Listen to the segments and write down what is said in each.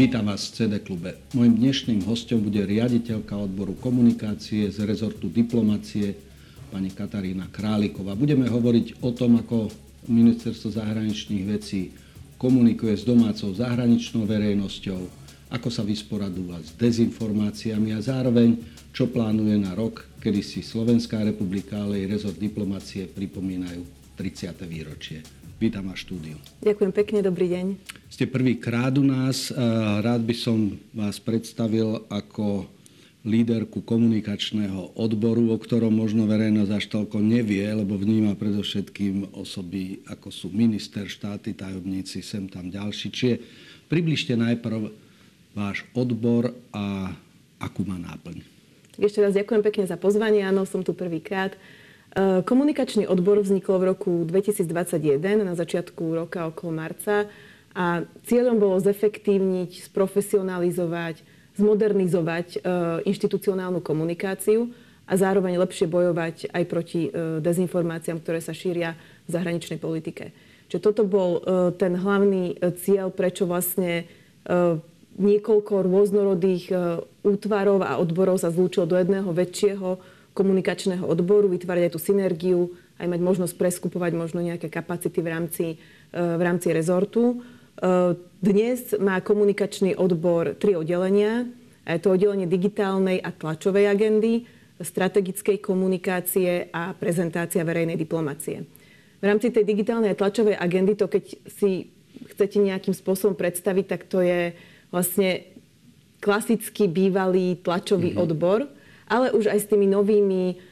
Vítam vás v CD klube. Mojím dnešným hostom bude riaditeľka odboru komunikácie z rezortu diplomacie, pani Katarína Králiková. Budeme hovoriť o tom, ako ministerstvo zahraničných vecí komunikuje s domácou zahraničnou verejnosťou, ako sa vysporadúva s dezinformáciami a zároveň, čo plánuje na rok, kedy si Slovenská republika, ale aj rezort diplomácie pripomínajú 30. výročie. Vítam vás štúdiu. Ďakujem pekne, dobrý deň. Ste prvýkrát u nás. Rád by som vás predstavil ako líderku komunikačného odboru, o ktorom možno verejnosť až toľko nevie, lebo vníma predovšetkým osoby, ako sú minister, štáty, tajomníci, sem tam ďalší. Čiže približte najprv váš odbor a akú má náplň. Ešte raz ďakujem pekne za pozvanie. Áno, som tu prvýkrát. E, komunikačný odbor vznikol v roku 2021, na začiatku roka okolo marca a cieľom bolo zefektívniť, sprofesionalizovať, zmodernizovať e, inštitucionálnu komunikáciu a zároveň lepšie bojovať aj proti e, dezinformáciám, ktoré sa šíria v zahraničnej politike. Čiže toto bol ten hlavný cieľ, prečo vlastne niekoľko rôznorodých útvarov a odborov sa zlúčilo do jedného väčšieho komunikačného odboru, vytvárať aj tú synergiu, aj mať možnosť preskupovať možno nejaké kapacity v rámci, e, v rámci rezortu. E, dnes má komunikačný odbor tri oddelenia. Je to oddelenie digitálnej a tlačovej agendy, strategickej komunikácie a prezentácia verejnej diplomacie. V rámci tej digitálnej a tlačovej agendy, to keď si chcete nejakým spôsobom predstaviť, tak to je vlastne klasický bývalý tlačový mm-hmm. odbor, ale už aj s tými novými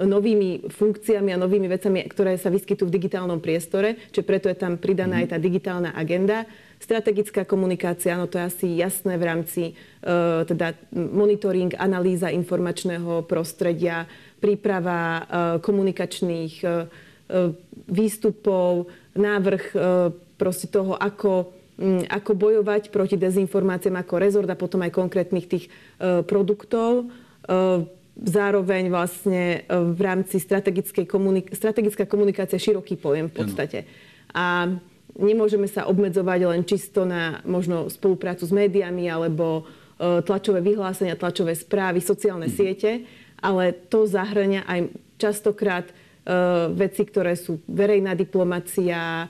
novými funkciami a novými vecami, ktoré sa vyskytujú v digitálnom priestore, čiže preto je tam pridaná mm. aj tá digitálna agenda. Strategická komunikácia, no to je asi jasné v rámci uh, teda monitoring, analýza informačného prostredia, príprava uh, komunikačných uh, výstupov, návrh proste toho, ako ako bojovať proti dezinformáciám ako rezort a potom aj konkrétnych tých produktov. Ehm, zároveň vlastne ehm, v rámci strategickej komunik- strategická komunikácia široký pojem v podstate. A nemôžeme sa obmedzovať len čisto na možno spoluprácu s médiami alebo ehm, tlačové vyhlásenia, tlačové správy, sociálne mm. siete, ale to zahrania aj častokrát veci, ktoré sú verejná diplomacia,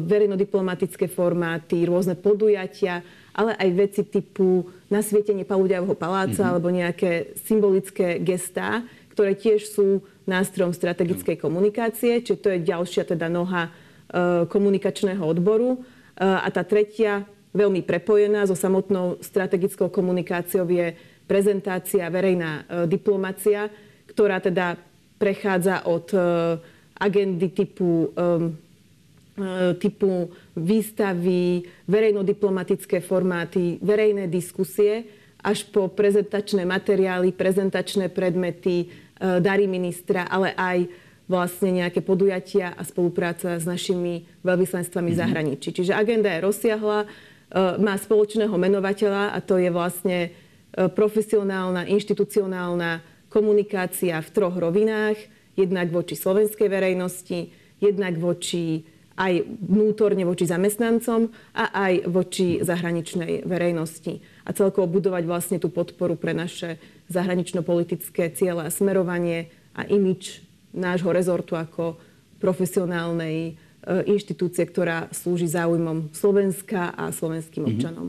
verejnodiplomatické formáty, rôzne podujatia, ale aj veci typu nasvietenie Paludiavho paláca mm-hmm. alebo nejaké symbolické gestá, ktoré tiež sú nástrojom strategickej komunikácie, čiže to je ďalšia teda noha e, komunikačného odboru. E, a tá tretia, veľmi prepojená so samotnou strategickou komunikáciou je prezentácia, verejná e, diplomacia, ktorá teda prechádza od agendy typu E, typu výstavy, verejnodiplomatické formáty, verejné diskusie, až po prezentačné materiály, prezentačné predmety, e, dary ministra, ale aj vlastne nejaké podujatia a spolupráca s našimi veľvyslanectvami mm-hmm. v mhm. zahraničí. Čiže agenda je rozsiahla, e, má spoločného menovateľa a to je vlastne profesionálna, inštitucionálna komunikácia v troch rovinách. Jednak voči slovenskej verejnosti, jednak voči aj vnútorne voči zamestnancom a aj voči zahraničnej verejnosti. A celkovo budovať vlastne tú podporu pre naše zahranično-politické ciele a smerovanie a imič nášho rezortu ako profesionálnej e, inštitúcie, ktorá slúži záujmom Slovenska a slovenským mhm. občanom.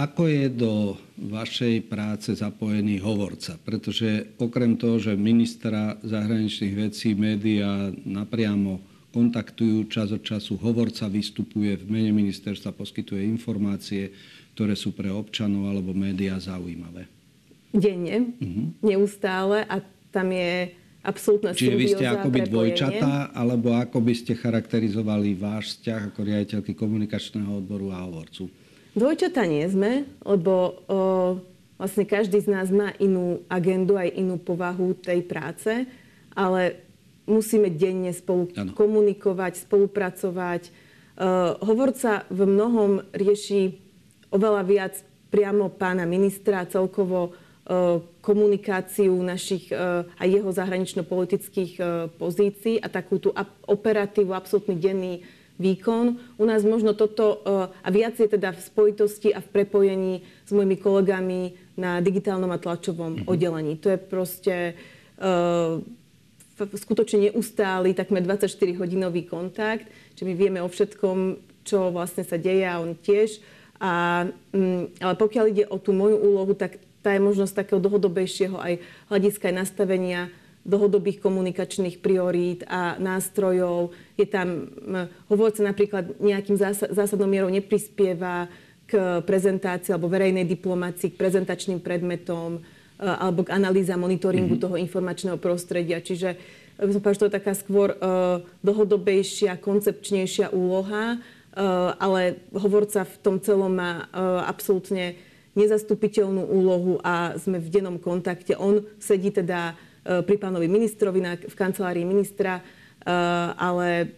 Ako je do vašej práce zapojený hovorca? Pretože okrem toho, že ministra zahraničných vecí, média napriamo kontaktujú čas od času, hovorca vystupuje v mene ministerstva, poskytuje informácie, ktoré sú pre občanov alebo médiá zaujímavé. Denne, uh-huh. neustále a tam je absolútna Čiže vy ste akoby dvojčatá, alebo ako by ste charakterizovali váš vzťah ako riaditeľky komunikačného odboru a hovorcu? Dvojčatá nie sme, lebo o, vlastne každý z nás má inú agendu, aj inú povahu tej práce, ale musíme denne spolu ano. komunikovať, spolupracovať. Uh, hovorca v mnohom rieši oveľa viac priamo pána ministra, celkovo uh, komunikáciu našich uh, a jeho zahranično-politických pozícií a takú tú operatívnu, absolútny denný výkon. U nás možno toto a viac je teda v spojitosti a v prepojení s mojimi kolegami na digitálnom a tlačovom mm-hmm. oddelení. To je proste skutočne neustály, takmer 24-hodinový kontakt, že my vieme o všetkom, čo vlastne sa deje a on tiež. A, mm, ale pokiaľ ide o tú moju úlohu, tak tá je možnosť takého dlhodobejšieho aj hľadiska aj nastavenia dlhodobých komunikačných priorít a nástrojov. Je tam, hovorca napríklad nejakým zásadnou mierou neprispieva k prezentácii alebo verejnej diplomácii, k prezentačným predmetom, alebo k analýza monitoringu mm-hmm. toho informačného prostredia. Čiže by som povedala, že to je taká skôr uh, dlhodobejšia, koncepčnejšia úloha, uh, ale hovorca v tom celom má uh, absolútne nezastupiteľnú úlohu a sme v dennom kontakte. On sedí teda pri pánovi ministrovi na, v kancelárii ministra, ale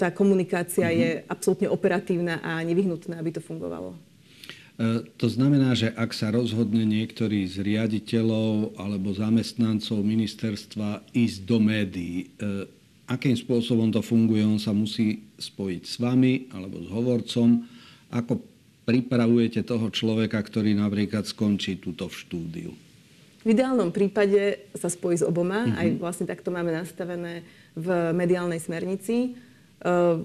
tá komunikácia mm-hmm. je absolútne operatívna a nevyhnutná, aby to fungovalo. E, to znamená, že ak sa rozhodne niektorý z riaditeľov alebo zamestnancov ministerstva ísť do médií, e, akým spôsobom to funguje, on sa musí spojiť s vami alebo s hovorcom. Ako pripravujete toho človeka, ktorý napríklad skončí túto v štúdiu? V ideálnom prípade sa spojí s oboma. Uh-huh. Aj vlastne takto máme nastavené v mediálnej smernici. Uh,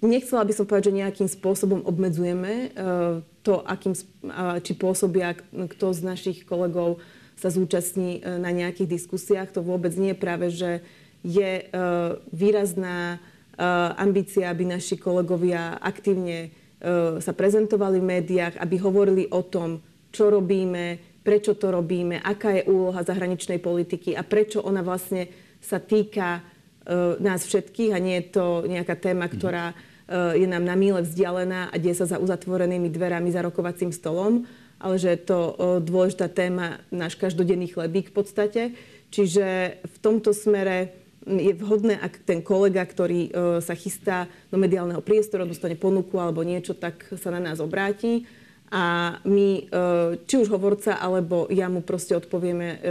nechcela by som povedať, že nejakým spôsobom obmedzujeme to, akým, či pôsobia, kto z našich kolegov sa zúčastní e, na nejakých diskusiách. To vôbec nie je práve, že je e, výrazná e, ambícia, aby naši kolegovia aktívne sa prezentovali v médiách, aby hovorili o tom, čo robíme, prečo to robíme, aká je úloha zahraničnej politiky a prečo ona vlastne sa týka nás všetkých a nie je to nejaká téma, ktorá Eh, je nám na míle vzdialená a deje sa za uzatvorenými dverami za rokovacím stolom, ale že je to eh, dôležitá téma, náš každodenný chlebík v podstate. Čiže v tomto smere je vhodné, ak ten kolega, ktorý eh, sa chystá do mediálneho priestoru, dostane ponuku alebo niečo, tak sa na nás obráti. A my, či už hovorca, alebo ja mu proste odpovieme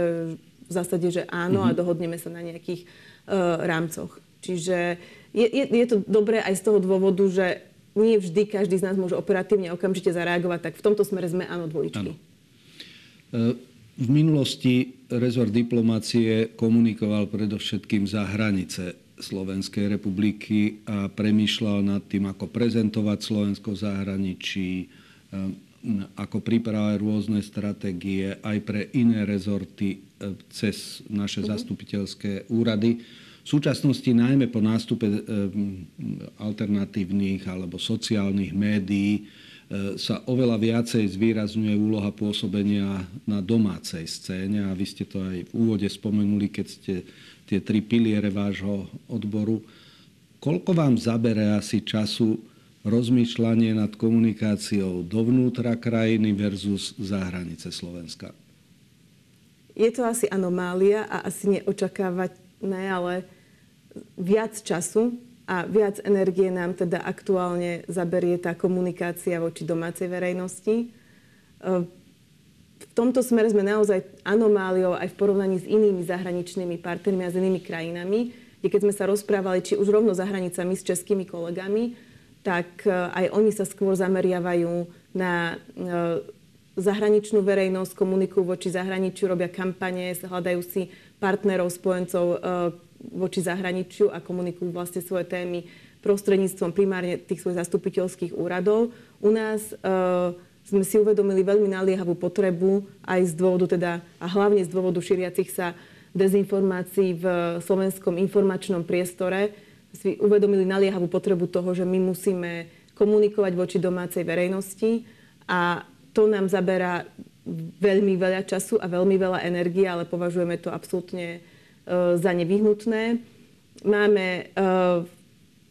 v zásade, že áno mm-hmm. a mhm. dohodneme sa na nejakých rámcoch. Čiže je, je, je to dobré aj z toho dôvodu, že nie vždy každý z nás môže operatívne okamžite zareagovať, tak v tomto smere sme áno dvojičky. Áno. E, v minulosti rezort diplomácie komunikoval predovšetkým za hranice Slovenskej republiky a premýšľal nad tým, ako prezentovať Slovensko v zahraničí, e, ako pripravať rôzne stratégie aj pre iné rezorty e, cez naše uh-huh. zastupiteľské úrady. V súčasnosti najmä po nástupe eh, alternatívnych alebo sociálnych médií eh, sa oveľa viacej zvýrazňuje úloha pôsobenia na domácej scéne a vy ste to aj v úvode spomenuli, keď ste tie tri piliere vášho odboru. Koľko vám zabere asi času rozmýšľanie nad komunikáciou dovnútra krajiny versus za hranice Slovenska? Je to asi anomália a asi neočakávané, ale viac času a viac energie nám teda aktuálne zaberie tá komunikácia voči domácej verejnosti. E, v tomto smere sme naozaj anomáliou aj v porovnaní s inými zahraničnými partnermi a s inými krajinami, kde keď sme sa rozprávali či už rovno za hranicami s českými kolegami, tak e, aj oni sa skôr zameriavajú na e, zahraničnú verejnosť, komunikujú voči zahraničiu, robia kampane, hľadajú si partnerov, spojencov, voči zahraničiu a komunikujú vlastne svoje témy prostredníctvom primárne tých svojich zastupiteľských úradov. U nás uh, sme si uvedomili veľmi naliehavú potrebu aj z dôvodu teda, a hlavne z dôvodu šíriacich sa dezinformácií v slovenskom informačnom priestore, si uvedomili naliehavú potrebu toho, že my musíme komunikovať voči domácej verejnosti a to nám zaberá veľmi veľa času a veľmi veľa energie, ale považujeme to absolútne E, za nevyhnutné. Máme e,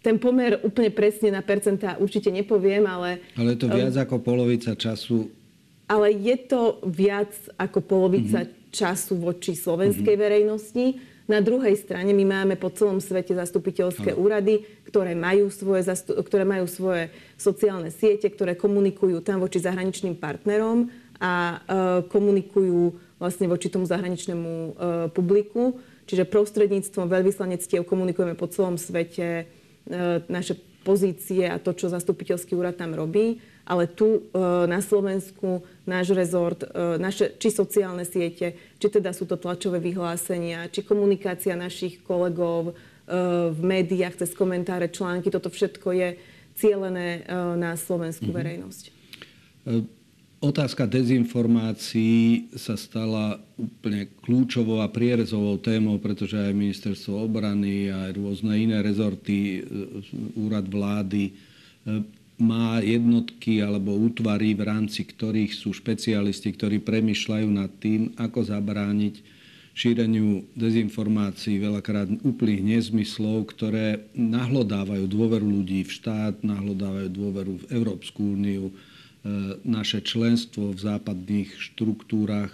ten pomer úplne presne na percentá určite nepoviem, ale... Ale je to viac ako polovica času. Ale je to viac ako polovica mm-hmm. času voči slovenskej mm-hmm. verejnosti. Na druhej strane my máme po celom svete zastupiteľské ale. úrady, ktoré majú, svoje, ktoré majú svoje sociálne siete, ktoré komunikujú tam voči zahraničným partnerom a uh, komunikujú vlastne voči tomu zahraničnému uh, publiku. Čiže prostredníctvom veľvyslanectiev komunikujeme po celom svete naše pozície a to, čo zastupiteľský úrad tam robí. Ale tu e, na Slovensku náš rezort, e, naše, či sociálne siete, či teda sú to tlačové vyhlásenia, či komunikácia našich kolegov v médiách cez komentáre, články, toto všetko je cielené na slovenskú mm-hmm. Otázka dezinformácií sa stala úplne kľúčovou a prierezovou témou, pretože aj ministerstvo obrany, aj rôzne iné rezorty, e, úrad vlády e, má jednotky alebo útvary, v rámci ktorých sú špecialisti, ktorí premyšľajú nad tým, ako zabrániť šíreniu dezinformácií, veľakrát úplných nezmyslov, ktoré nahlodávajú dôveru ľudí v štát, nahlodávajú dôveru v Európsku úniu, naše členstvo v západných štruktúrach.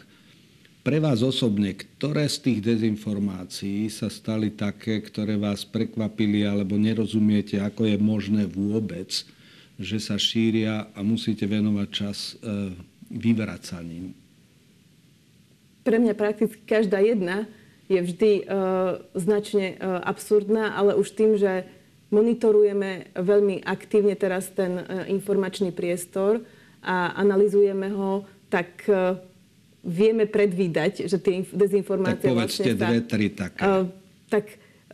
Pre vás osobne, ktoré z tých dezinformácií sa stali také, ktoré vás prekvapili alebo nerozumiete, ako je možné vôbec, že sa šíria a musíte venovať čas e, vyvracaním? Pre mňa prakticky každá jedna je vždy uh, značne absurdná, ale už tým, že monitorujeme veľmi aktívne teraz ten informačný priestor, a analizujeme ho, tak uh, vieme predvídať, že tie dezinformácie... Tak povedzte vlastne dve, tri také. Uh, tak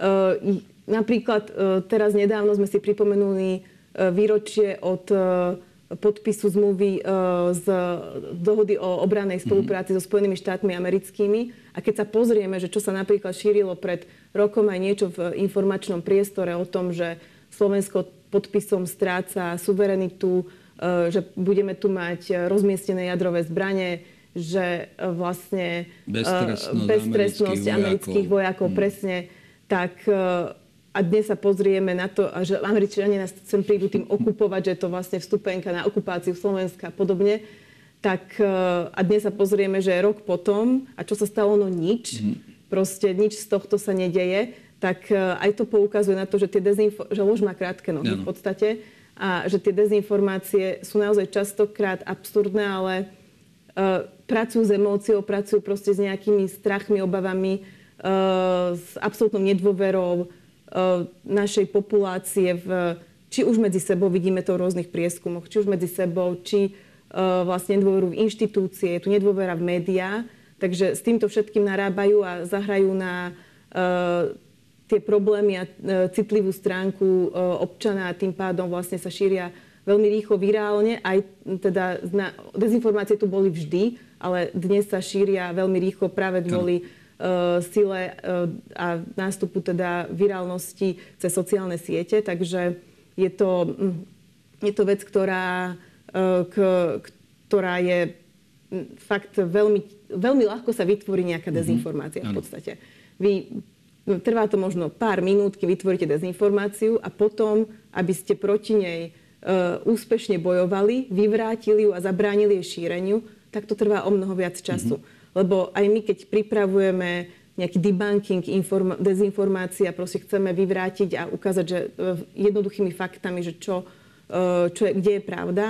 uh, napríklad uh, teraz nedávno sme si pripomenuli uh, výročie od uh, podpisu zmluvy uh, z dohody o obranej spolupráci mm-hmm. so Spojenými štátmi americkými. A keď sa pozrieme, že čo sa napríklad šírilo pred rokom aj niečo v informačnom priestore o tom, že Slovensko podpisom stráca suverenitu, že budeme tu mať eh, rozmiestnené jadrové zbranie, že eh, vlastne beztrestnosť, beztrestnosť amerických, amerických vojakov, hmm. presne, tak a dnes sa pozrieme na to, že Američania nás sem prídu tým okupovať, že je to vlastne vstupenka na okupáciu Slovenska a podobne, tak a dnes sa pozrieme, že rok potom, a čo sa stalo, no nič, hmm. proste nič z tohto sa nedeje, tak aj to poukazuje na to, že tie dezinfo- že lož má krátke nohy v podstate, a že tie dezinformácie sú naozaj častokrát absurdné, ale uh, pracujú s emóciou, pracujú proste s nejakými strachmi, obavami, uh, s absolútnou nedôverou uh, našej populácie v, či už medzi sebou, vidíme to v rôznych prieskumoch, či už medzi sebou, či uh, vlastne nedôveru v inštitúcie, je tu nedôvera v médiá, takže s týmto všetkým narábajú a zahrajú na uh, tie problémy a e, citlivú stránku e, občana a tým pádom vlastne sa šíria veľmi rýchlo virálne. Aj teda dezinformácie tu boli vždy, ale dnes sa šíria veľmi rýchlo práve kvôli uh, sile uh, a nástupu teda virálnosti cez sociálne siete. Takže je to, je to vec, ktorá, uh, k, ktorá je fakt veľmi, veľmi ľahko sa vytvorí nejaká mhm. dezinformácia v podstate. Vy trvá to možno pár minút, keď vytvoríte dezinformáciu a potom, aby ste proti nej e, úspešne bojovali, vyvrátili ju a zabránili jej šíreniu, tak to trvá o mnoho viac času. Mm-hmm. Lebo aj my, keď pripravujeme nejaký debunking inform- dezinformácií a proste chceme vyvrátiť a ukázať, že e, jednoduchými faktami, že čo, e, čo je, kde je pravda,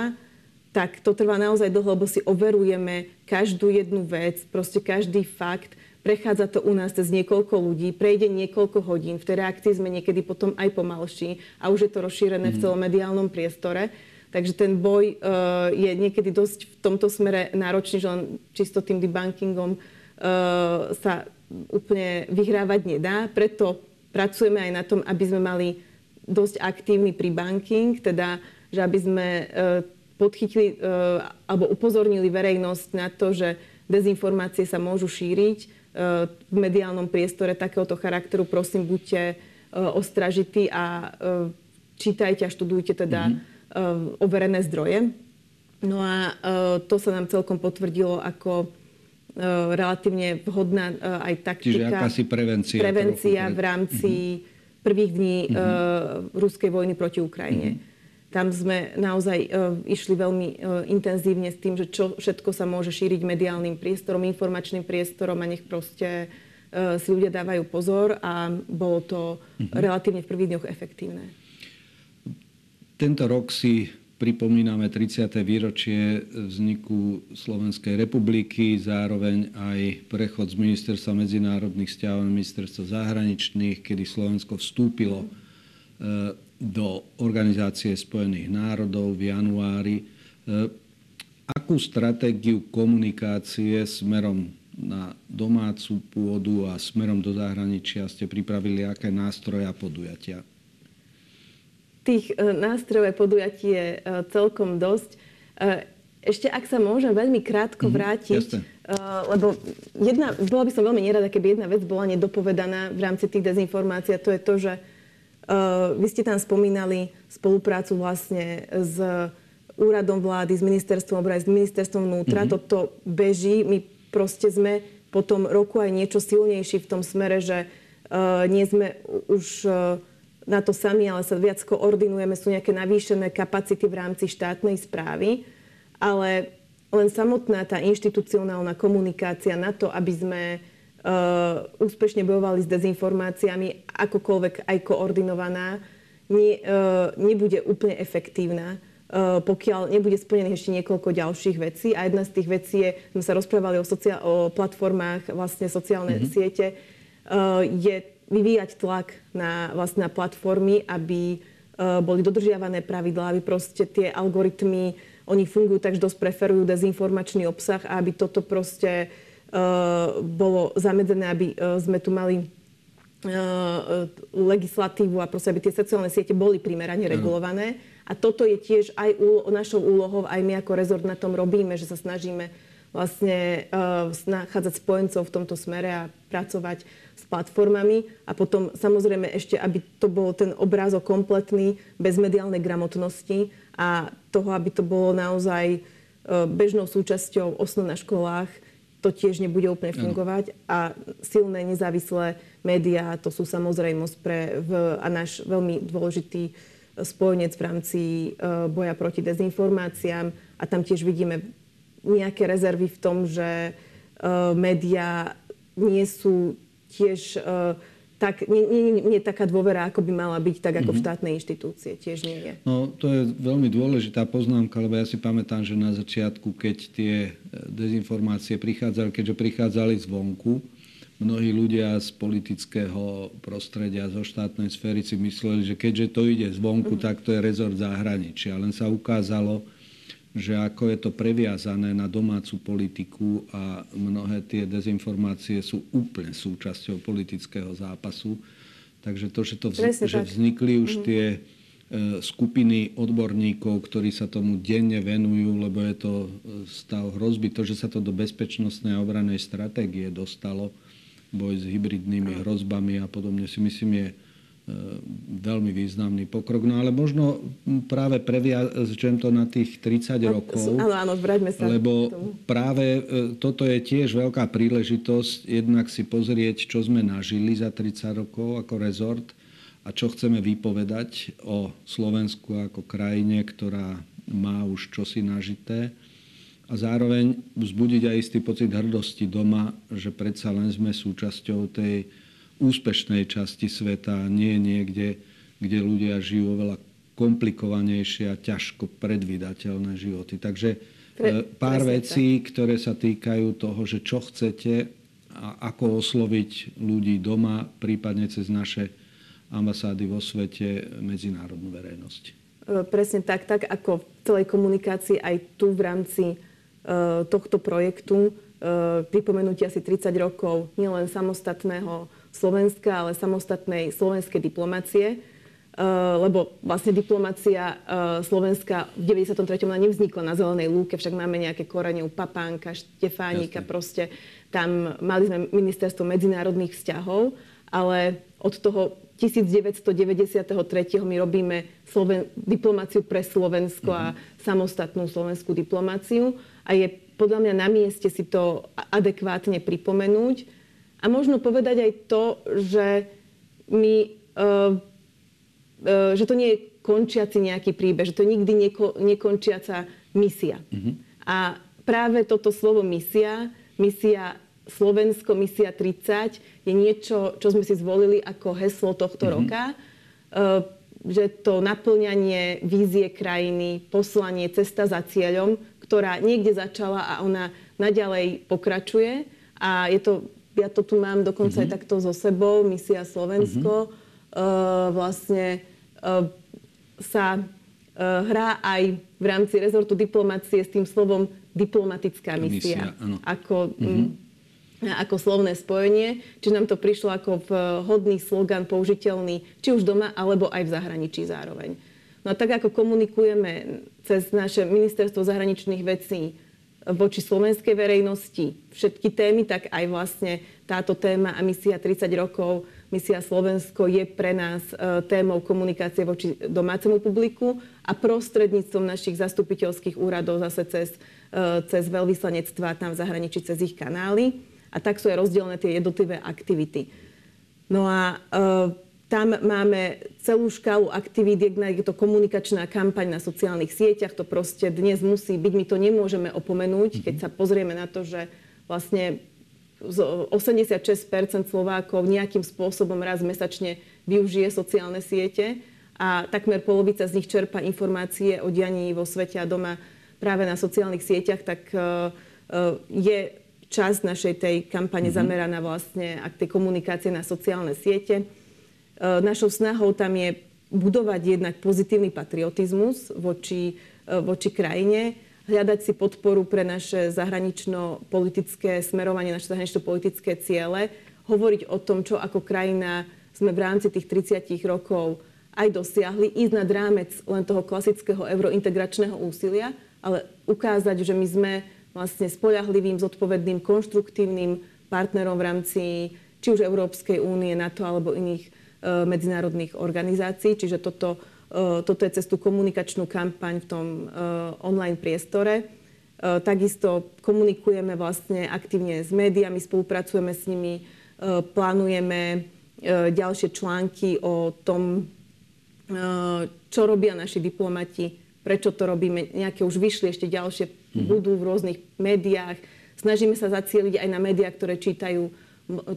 tak to trvá naozaj dlho, lebo si overujeme každú jednu vec, proste každý fakt, Prechádza to u nás cez niekoľko ľudí, prejde niekoľko hodín, v tej reakcii sme niekedy potom aj pomalší a už je to rozšírené mm. v mhm. celom mediálnom priestore. Takže ten boj uh, je niekedy dosť v tomto smere náročný, že len čisto tým debunkingom uh, sa úplne vyhrávať nedá. Preto pracujeme aj na tom, aby sme mali dosť aktívny pre-banking, teda že aby sme uh, podchytili uh, alebo upozornili verejnosť na to, že dezinformácie sa môžu šíriť v mediálnom priestore takéhoto charakteru, prosím, buďte e, ostražití a e, čítajte a študujte teda mm-hmm. overené zdroje. No a to sa nám celkom potvrdilo ako relatívne vhodná aj taktika. Čiže akási prevencia. Prevencia v rámci mm-hmm. prvých dní mm-hmm. ruskej vojny proti Ukrajine. Mm-hmm. Tam sme naozaj uh, išli veľmi uh, intenzívne s tým, že čo všetko sa môže šíriť mediálnym priestorom, informačným priestorom a nech proste uh, si ľudia dávajú pozor a bolo to uh-huh. relatívne v prvých dňoch efektívne. Tento rok si pripomíname 30. výročie vzniku Slovenskej republiky, zároveň aj prechod z ministerstva medzinárodných vzťahov na ministerstvo zahraničných, kedy Slovensko vstúpilo do Organizácie spojených národov v januári. Akú stratégiu komunikácie smerom na domácu pôdu a smerom do zahraničia ste pripravili, aké nástroje a podujatia? Tých nástrojov a podujatí je celkom dosť. Ešte ak sa môžem veľmi krátko mhm, vrátiť, uh, lebo jedna, bola by som veľmi nerada, keby jedna vec bola nedopovedaná v rámci tých dezinformácií a to je to, že uh, vy ste tam spomínali spoluprácu vlastne s úradom vlády, s ministerstvom obrany, s ministerstvom vnútra. Mm-hmm. Toto beží. My proste sme po tom roku aj niečo silnejší v tom smere, že uh, nie sme už uh, na to sami, ale sa viac koordinujeme, sú nejaké navýšené kapacity v rámci štátnej správy ale len samotná tá inštitucionálna komunikácia na to, aby sme uh, úspešne bojovali s dezinformáciami, akokoľvek aj koordinovaná, nie, uh, nebude úplne efektívna, uh, pokiaľ nebude splnených ešte niekoľko ďalších vecí. A jedna z tých vecí je, sme sa rozprávali o, sociál- o platformách, vlastne sociálne mm-hmm. siete, je vyvíjať tlak na, vlastne na platformy, aby boli dodržiavané pravidlá, aby proste tie algoritmy oni fungujú tak, že dosť preferujú dezinformačný obsah a aby toto proste uh, bolo zamedzené, aby uh, sme tu mali uh, legislatívu a proste, aby tie sociálne siete boli primerane regulované. A toto je tiež aj úlo- našou úlohou, aj my ako rezort na tom robíme, že sa snažíme vlastne uh, nachádzať spojencov v tomto smere a pracovať s platformami a potom samozrejme ešte, aby to bol ten obrázok kompletný, bez mediálnej gramotnosti, a toho, aby to bolo naozaj e, bežnou súčasťou osnov na školách, to tiež nebude úplne fungovať. A silné nezávislé médiá, to sú samozrejmosť pre v, a náš veľmi dôležitý spojenec v rámci uh, boja proti dezinformáciám. A tam tiež vidíme nejaké rezervy v tom, že uh, médiá nie sú tiež uh, tak nie, nie, nie je taká dôvera, ako by mala byť, tak ako mm-hmm. v mhm. štátnej inštitúcie. Tiež nie je. No, to je veľmi dôležitá poznámka, lebo ja si pamätám, že na začiatku, keď tie e, dezinformácie prichádzali, keďže prichádzali zvonku, mnohí ľudia z politického prostredia, zo štátnej sféry si mysleli, že keďže to ide zvonku, mm-hmm. tak to je rezort zahraničia. Len sa ukázalo, že ako je to previazané na domácu politiku a mnohé tie dezinformácie sú úplne súčasťou politického zápasu. Takže to, že, to vz, že vznikli už mm-hmm. tie e, skupiny odborníkov, ktorí sa tomu denne venujú, lebo je to e, stav hrozby. To, že sa to do bezpečnostnej a obranej stratégie dostalo, boj s hybridnými hrozbami a podobne, si myslím, je veľmi významný pokrok. No ale možno práve previažem to na tých 30 rokov. Áno, áno, vráťme sa. Lebo práve e, toto je tiež veľká príležitosť jednak si pozrieť, čo sme nažili za 30 rokov ako rezort a čo chceme vypovedať o Slovensku ako krajine, ktorá má už čosi nažité a zároveň vzbudiť aj istý pocit hrdosti doma, že predsa len sme súčasťou tej úspešnej časti sveta, nie niekde, kde ľudia žijú oveľa komplikovanejšie a ťažko predvydateľné životy. Takže Pre, e, pár vecí, tak. ktoré sa týkajú toho, že čo chcete a ako osloviť ľudí doma, prípadne cez naše ambasády vo svete, medzinárodnú verejnosť. E, presne tak, tak ako v celej komunikácii aj tu v rámci uh, tohto projektu pripomenutia si 30 rokov nielen samostatného Slovenska, ale samostatnej slovenskej diplomácie. Uh, lebo vlastne diplomácia uh, Slovenska v 93. nevznikla na zelenej lúke, však máme nejaké korene u Papánka, Štefánika, Jasne. proste tam mali sme ministerstvo medzinárodných vzťahov, ale od toho 1993. my robíme Sloven- diplomáciu pre Slovensko uh-huh. a mhm. samostatnú slovenskú diplomáciu a je podľa mňa na mieste si to adekvátne pripomenúť a možno povedať aj to, že my, uh, uh, že to nie je končiaci nejaký príbeh, že to je nikdy neko, nekončiaca misia. Mm-hmm. A práve toto slovo misia, misia Slovensko, misia 30, je niečo, čo sme si zvolili ako heslo tohto mm-hmm. roka. Uh, že to naplňanie vízie krajiny, poslanie, cesta za cieľom, ktorá niekde začala a ona naďalej pokračuje. A je to ja to tu mám dokonca mm-hmm. aj takto so sebou, Misia Slovensko. Mm-hmm. Uh, vlastne uh, sa hrá aj v rámci rezortu diplomácie s tým slovom diplomatická misia. misia ako, mm-hmm. ako slovné spojenie. Čiže nám to prišlo ako vhodný slogan použiteľný či už doma, alebo aj v zahraničí zároveň. No a tak ako komunikujeme cez naše ministerstvo zahraničných vecí voči slovenskej verejnosti všetky témy, tak aj vlastne táto téma a misia 30 rokov, misia Slovensko je pre nás e, témou komunikácie voči domácemu publiku a prostredníctvom našich zastupiteľských úradov zase cez, e, cez veľvyslanectvá tam v zahraničí, cez ich kanály. A tak sú aj rozdielne tie jednotlivé aktivity. No a e, tam máme celú škálu aktivít, je to komunikačná kampaň na sociálnych sieťach, to proste dnes musí byť, my to nemôžeme opomenúť, mhm. keď sa pozrieme na to, že vlastne 86% Slovákov nejakým spôsobom raz mesačne využije sociálne siete a takmer polovica z nich čerpa informácie o dianí vo svete a doma práve na sociálnych sieťach, tak e, e, je časť našej tej kampane mm-hmm. zameraná vlastne ak tej komunikácie na sociálne siete. E, našou snahou tam je budovať jednak pozitívny patriotizmus voči, e, voči krajine, hľadať si podporu pre naše zahranično-politické smerovanie, naše zahranično-politické ciele, hovoriť o tom, čo ako krajina sme v rámci tých 30 rokov aj dosiahli, ísť nad rámec len toho klasického eurointegračného úsilia, ale ukázať, že my sme vlastne spoľahlivým, zodpovedným, konštruktívnym partnerom v rámci či už Európskej únie, NATO alebo iných medzinárodných organizácií. Čiže toto, e, toto je cez tú komunikačnú kampaň v tom e, online priestore. Takisto komunikujeme vlastne aktívne s médiami, spolupracujeme s nimi, plánujeme ďalšie články o tom, čo robia naši diplomati, prečo to robíme. Nejaké už vyšli, ešte ďalšie mm-hmm. budú v rôznych médiách. Snažíme sa zacieliť aj na médiá, ktoré čítajú,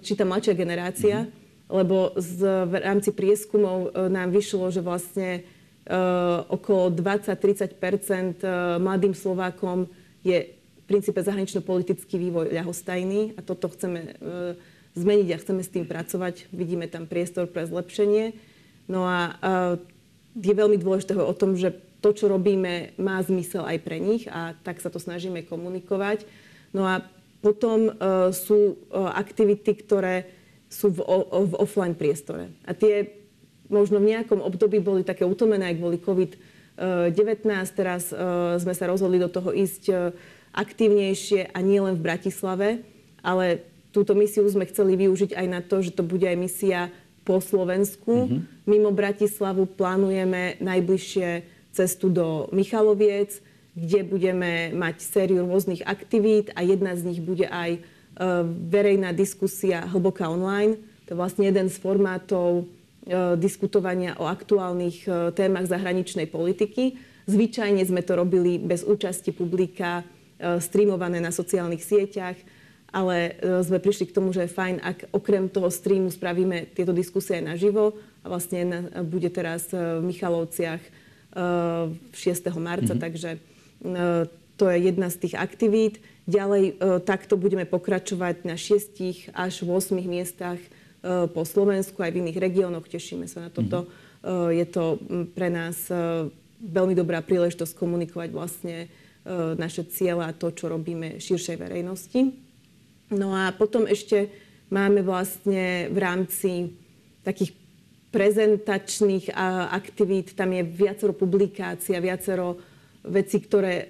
číta mladšia generácia. Mm-hmm lebo z, v rámci prieskumov e, nám vyšlo, že vlastne uh, okolo 20-30 uh, e, mladým Slovákom je v princípe zahranično-politický vývoj ľahostajný a toto chceme zmeniť a chceme s tým pracovať. Vidíme tam priestor pre zlepšenie. No a je veľmi dôležité o tom, že to, čo robíme, má zmysel aj pre nich a tak sa to snažíme komunikovať. No a potom sú aktivity, ktoré sú v, v offline priestore. A tie možno v nejakom období boli také utomené, aj kvôli COVID-19. Teraz uh, sme sa rozhodli do toho ísť uh, aktívnejšie a nie len v Bratislave, ale túto misiu sme chceli využiť aj na to, že to bude aj misia po Slovensku. Mm-hmm. Mimo Bratislavu plánujeme najbližšie cestu do Michaloviec, kde budeme mať sériu rôznych aktivít a jedna z nich bude aj verejná diskusia hlboká online. To je vlastne jeden z formátov e, diskutovania o aktuálnych e, témach zahraničnej politiky. Zvyčajne sme to robili bez účasti publika, streamované na sociálnych sieťach, ale sme prišli k tomu, že je fajn, ak okrem toho streamu spravíme tieto diskusie aj naživo. A vlastne bude teraz v Michalovciach 6. marca, mm-hmm. takže to je jedna z tých aktivít. Ďalej e, takto budeme pokračovať na 6 až 8 miestach e, po Slovensku, aj v iných regiónoch. Tešíme sa na toto. Mm-hmm. Je to pre nás veľmi dobrá príležitosť komunikovať vlastne naše cieľa a to, čo robíme širšej verejnosti. No a potom ešte máme vlastne v rámci takých prezentačných aktivít, tam je viacero publikácií a viacero vecí, ktoré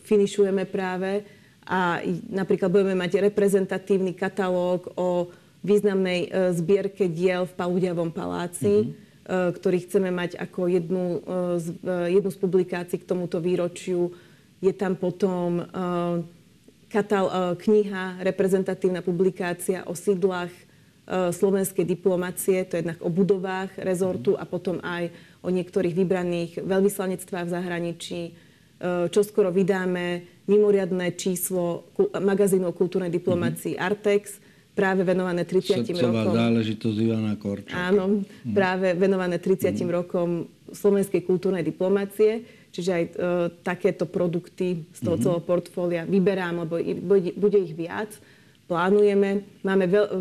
finišujeme práve a napríklad budeme mať reprezentatívny katalóg o významnej e, zbierke diel v Paludiavom paláci, mm-hmm. ktorý chceme mať ako jednu, e, jednu z publikácií k tomuto výročiu. Je tam potom katal- kniha, reprezentatívna publikácia o sídlach slovenskej diplomacie, to je jednak o budovách rezortu a potom aj o niektorých vybraných veľvyslanectvách v zahraničí. Čo skoro vydáme mimoriadné číslo magazínu o kultúrnej diplomácii mm-hmm. Artex, práve venované 30 Srdcová rokom. záležitosť Ivana Korčaka. Áno, mm. práve venované 30 mm. rokom slovenskej kultúrnej diplomácie. Čiže aj e, takéto produkty z toho mm. celého portfólia vyberám, lebo bude, bude ich viac. Plánujeme. Máme veľ, e,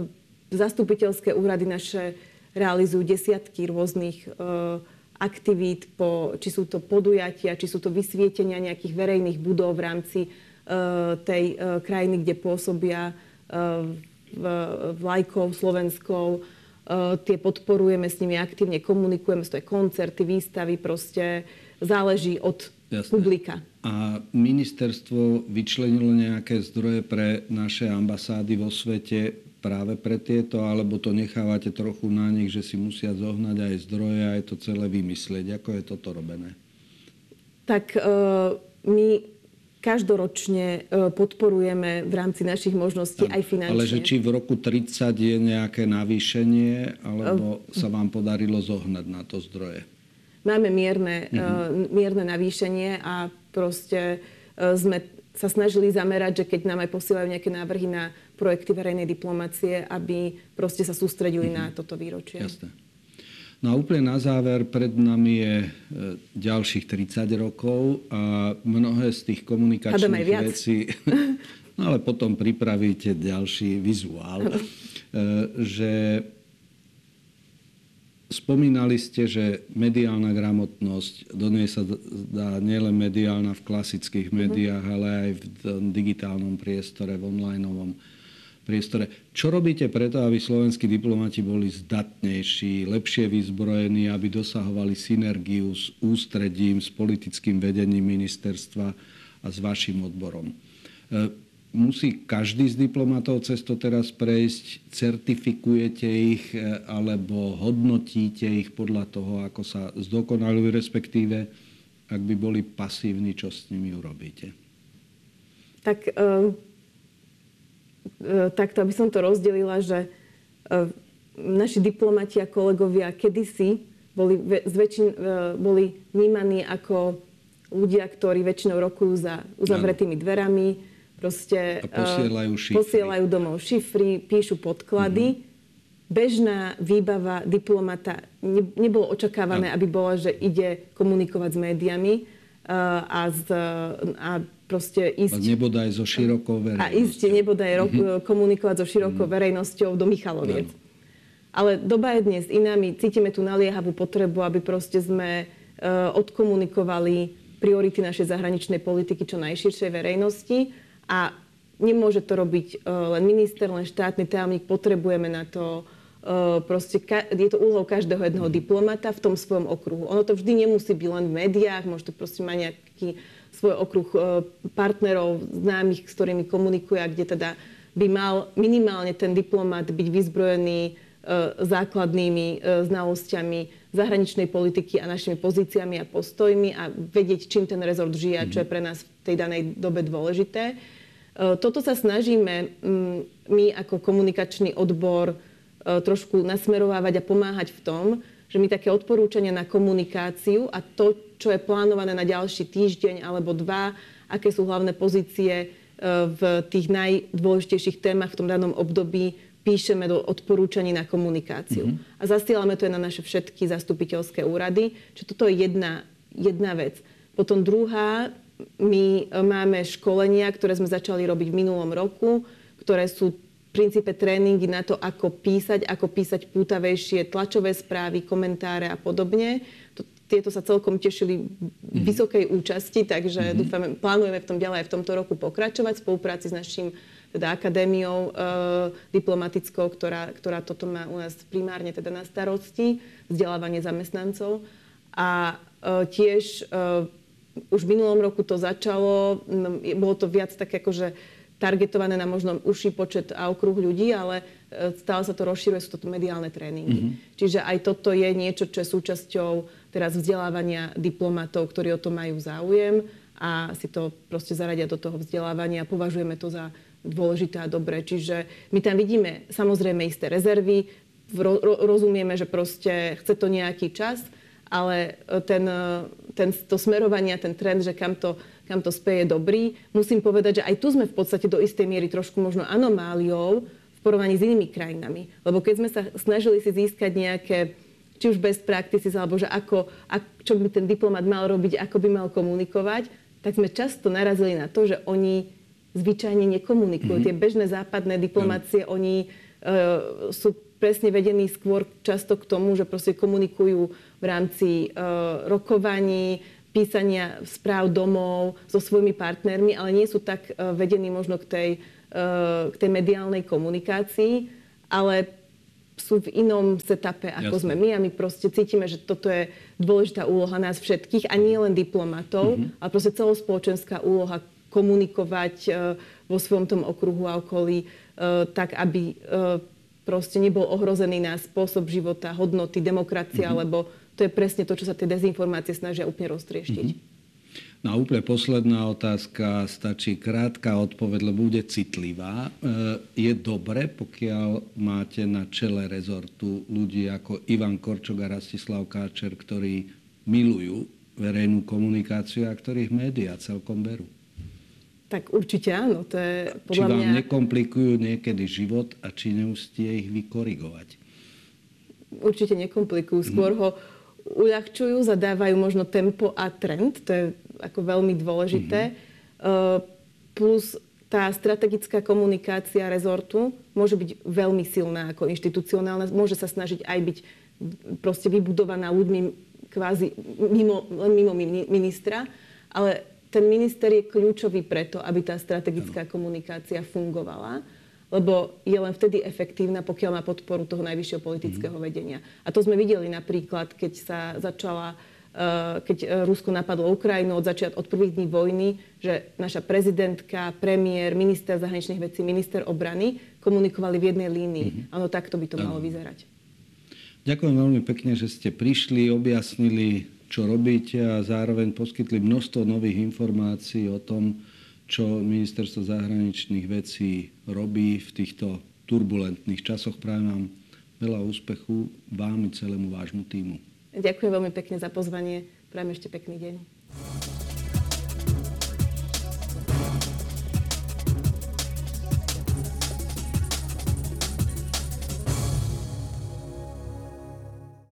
zastupiteľské úrady naše realizujú desiatky rôznych e, aktivít, po, či sú to podujatia, či sú to vysvietenia nejakých verejných budov v rámci uh, tej uh, krajiny, kde pôsobia uh, vlajkou slovenskou. Tie podporujeme, s nimi aktívne komunikujeme, to je koncerty, výstavy, proste záleží od Jasné. publika. A ministerstvo vyčlenilo nejaké zdroje pre naše ambasády vo svete práve pre tieto, alebo to nechávate trochu na nich, že si musia zohnať aj zdroje a aj to celé vymyslieť? Ako je toto robené? Tak uh, my každoročne e, podporujeme v rámci našich možností aj finančne. Ale že či v roku 30 je nejaké navýšenie, alebo sa vám podarilo zohnať na to zdroje? Máme mierne, uh-huh. mierne navýšenie a proste sme sa snažili zamerať, že keď nám aj posielajú nejaké návrhy na projekty verejnej diplomácie, aby proste sa sústredili mm-hmm. na toto výročie. Jasné. No a úplne na záver, pred nami je e, ďalších 30 rokov a mnohé z tých komunikačných vecí, no ale potom pripravíte ďalší vizuál, e, že Spomínali ste, že mediálna gramotnosť, do nej sa dá nielen mediálna v klasických mhm. médiách, mm-hmm. ale aj v digitálnom priestore, v onlineovom priestore. Čo robíte preto, aby slovenskí diplomati boli zdatnejší, lepšie vyzbrojení, aby dosahovali synergiu s ústredím, s politickým vedením ministerstva a s vašim odborom? E, musí každý z diplomatov cez teraz prejsť? Certifikujete ich e, alebo hodnotíte ich podľa toho, ako sa zdokonalujú, respektíve ak by boli pasívni, čo s nimi urobíte? Tak, uh, takto, aby som to rozdelila, že uh, naši diplomati a kolegovia kedysi boli, väčšin, boli vnímaní ako ľudia, ktorí väčšinou rokujú za uzavretými dverami, Proste a posielajú, šifry. posielajú domov šifry, píšu podklady. Mm-hmm. Bežná výbava diplomata ne, nebolo očakávané, a... aby bola, že ide komunikovať s médiami a, z, a proste ísť... A nebodaj so širokou verejnosťou. A ísť nebodaj mm-hmm. komunikovať so širokou mm-hmm. verejnosťou do Michaloviec. No. Ale doba je dnes iná. My cítime tú naliehavú potrebu, aby proste sme uh, odkomunikovali priority našej zahraničnej politiky čo najširšej verejnosti a nemôže to robiť e, len minister, len štátny tajomník. Potrebujeme na to e, proste, je to úlohou každého jedného diplomata v tom svojom okruhu. Ono to vždy nemusí byť len v médiách, môže to proste mať nejaký svoj okruh e, partnerov, známych, s ktorými komunikuje, kde teda by mal minimálne ten diplomat byť vyzbrojený základnými znalosťami zahraničnej politiky a našimi pozíciami a postojmi a vedieť, čím ten rezort žije a čo je pre nás v tej danej dobe dôležité. E, toto sa snažíme my ako komunikačný odbor e, trošku nasmerovávať a pomáhať v tom, že my také odporúčania na komunikáciu a to, čo je plánované na ďalší týždeň alebo dva, aké sú hlavné pozície e, v tých najdôležitejších témach v tom danom období, píšeme do odporúčaní na komunikáciu. Mm-hmm. A zasielame to aj na naše všetky zastupiteľské úrady. Čiže toto je jedna, jedna vec. Potom druhá, my máme školenia, ktoré sme začali robiť v minulom roku, ktoré sú princípe tréningy na to, ako písať, ako písať pútavejšie tlačové správy, komentáre a podobne. Tieto sa celkom tešili mm-hmm. vysokej účasti, takže mm-hmm. dúfame, plánujeme v tom ďalej aj v tomto roku pokračovať v spolupráci s našim teda akadémiou e, diplomatickou, ktorá, ktorá toto má u nás primárne teda na starosti, vzdelávanie zamestnancov. A e, tiež e, už v minulom roku to začalo, bolo to viac tak akože targetované na možno užší počet a okruh ľudí, ale e, stále sa to rozširuje, sú to mediálne tréningy. Mm-hmm. Čiže aj toto je niečo, čo je súčasťou teraz vzdelávania diplomatov, ktorí o to majú záujem a si to proste zaradia do toho vzdelávania. Považujeme to za dôležité a dobré. Čiže my tam vidíme samozrejme isté rezervy, ro- rozumieme, že proste chce to nejaký čas, ale e, ten, e, ten, to smerovanie, ten trend, že kam to, kam to speje dobrý. Musím povedať, že aj tu sme v podstate do istej miery trošku možno anomáliou v porovnaní s inými krajinami. Lebo keď sme sa snažili si získať nejaké či už best practices, alebo že ako, ak, čo by ten diplomat mal robiť, ako by mal komunikovať, tak sme často narazili na to, že oni zvyčajne nekomunikujú. Mm-hmm. Tie bežné západné diplomácie, mm. oni uh, sú presne vedení skôr často k tomu, že proste komunikujú v rámci uh, rokovaní, písania správ domov so svojimi partnermi, ale nie sú tak uh, vedení možno k tej, uh, k tej mediálnej komunikácii, ale sú v inom setupe, ako Jasne. sme my a my proste cítime, že toto je dôležitá úloha nás všetkých a nie len diplomatov, mm-hmm. ale proste celospoločenská úloha komunikovať uh, vo svojom tom okruhu a okolí tak, aby proste nebol ohrozený náš spôsob života, hodnoty, demokracia, mm-hmm. lebo to je presne to, čo sa tie dezinformácie snažia úplne roztrieštiť. Mm-hmm. No a úplne posledná otázka, stačí krátka odpoveď, lebo bude citlivá. E, je dobre, pokiaľ máte na čele rezortu ľudí ako Ivan Korčok a Rastislav Káčer, ktorí milujú verejnú komunikáciu a ktorých médiá celkom berú? Tak určite áno. To je podľa či vám mňa... nekomplikujú niekedy život a či neustie ich vykorigovať? Určite nekomplikujú. Skôr mm. ho uľahčujú, zadávajú možno tempo a trend. To je ako veľmi dôležité. Mm-hmm. Plus tá strategická komunikácia rezortu môže byť veľmi silná ako inštitucionálna. Môže sa snažiť aj byť proste vybudovaná ľuďmi kvázi mimo, mimo ministra, ale ten minister je kľúčový preto, aby tá strategická komunikácia fungovala lebo je len vtedy efektívna, pokiaľ má podporu toho najvyššieho politického mm. vedenia. A to sme videli napríklad, keď sa začala Eh, keď eh, Rusko napadlo Ukrajinu od začiat, od prvých dní vojny, že naša prezidentka, premiér, minister zahraničných vecí, minister obrany komunikovali v jednej línii. Mm-hmm. Áno, takto by to malo vyzerať. Ďakujem veľmi pekne, že ste prišli, objasnili, čo robíte a zároveň poskytli množstvo nových informácií o tom, čo ministerstvo zahraničných vecí robí v týchto turbulentných časoch. Prajem vám veľa úspechu vám i celému vášmu týmu. Ďakujem veľmi pekne za pozvanie. Prajem ešte pekný deň.